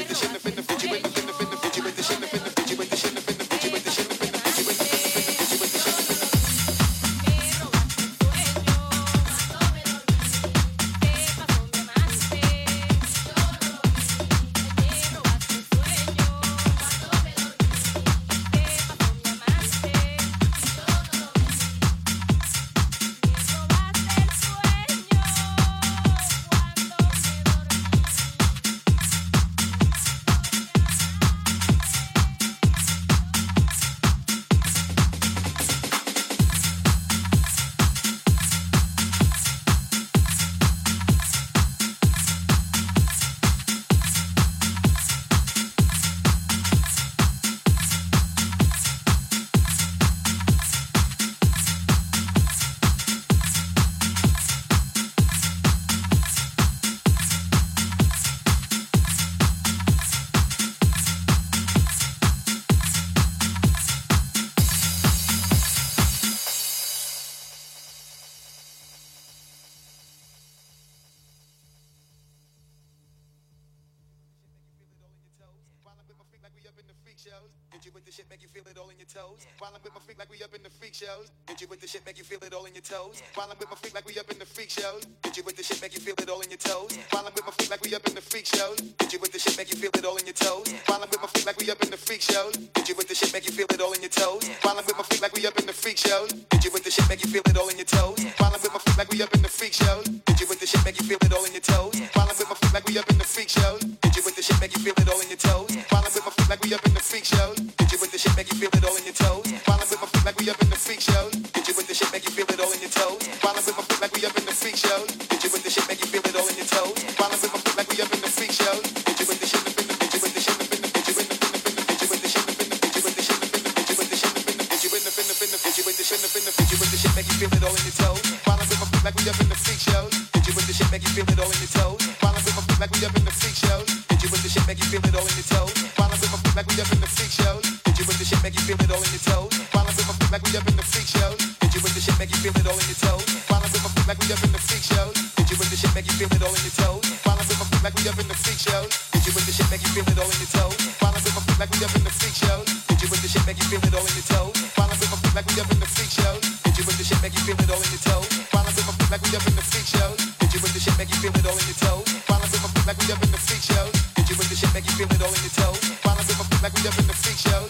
with the shit shows. Hit you with the shit, make you feel it all in your toes. While I'm with my freak like we up in the freak shows. Hit you with the shit, make you feel it all in your toes. While I'm with my freak like we up in the freak shows. Hit you with the shit, make you feel it all in your toes. While I'm with my freak like we up in the freak shows. Hit you with the shit, make you feel it all in your toes. While I'm with my freak like we up in the freak shows. Hit you with the shit, make you feel it all in your toes. While I'm with my freak like we up in the freak shows. Hit you with the shit, make you feel it all in your toes. While I'm with my freak like we up in the freak shows. Hit you with the shit, make you feel it all in your toes. While I'm with my freak like we up in the freak shows. Hit you with the shit, make you feel it in. While I'm with my freak like we up in the freak show. Hit you with the shit, make you feel it all in your toes. While I'm with my freak like we up in the freak shows. With the shit, make you feel it all in your toes. While I'm with like we up in the freak shows.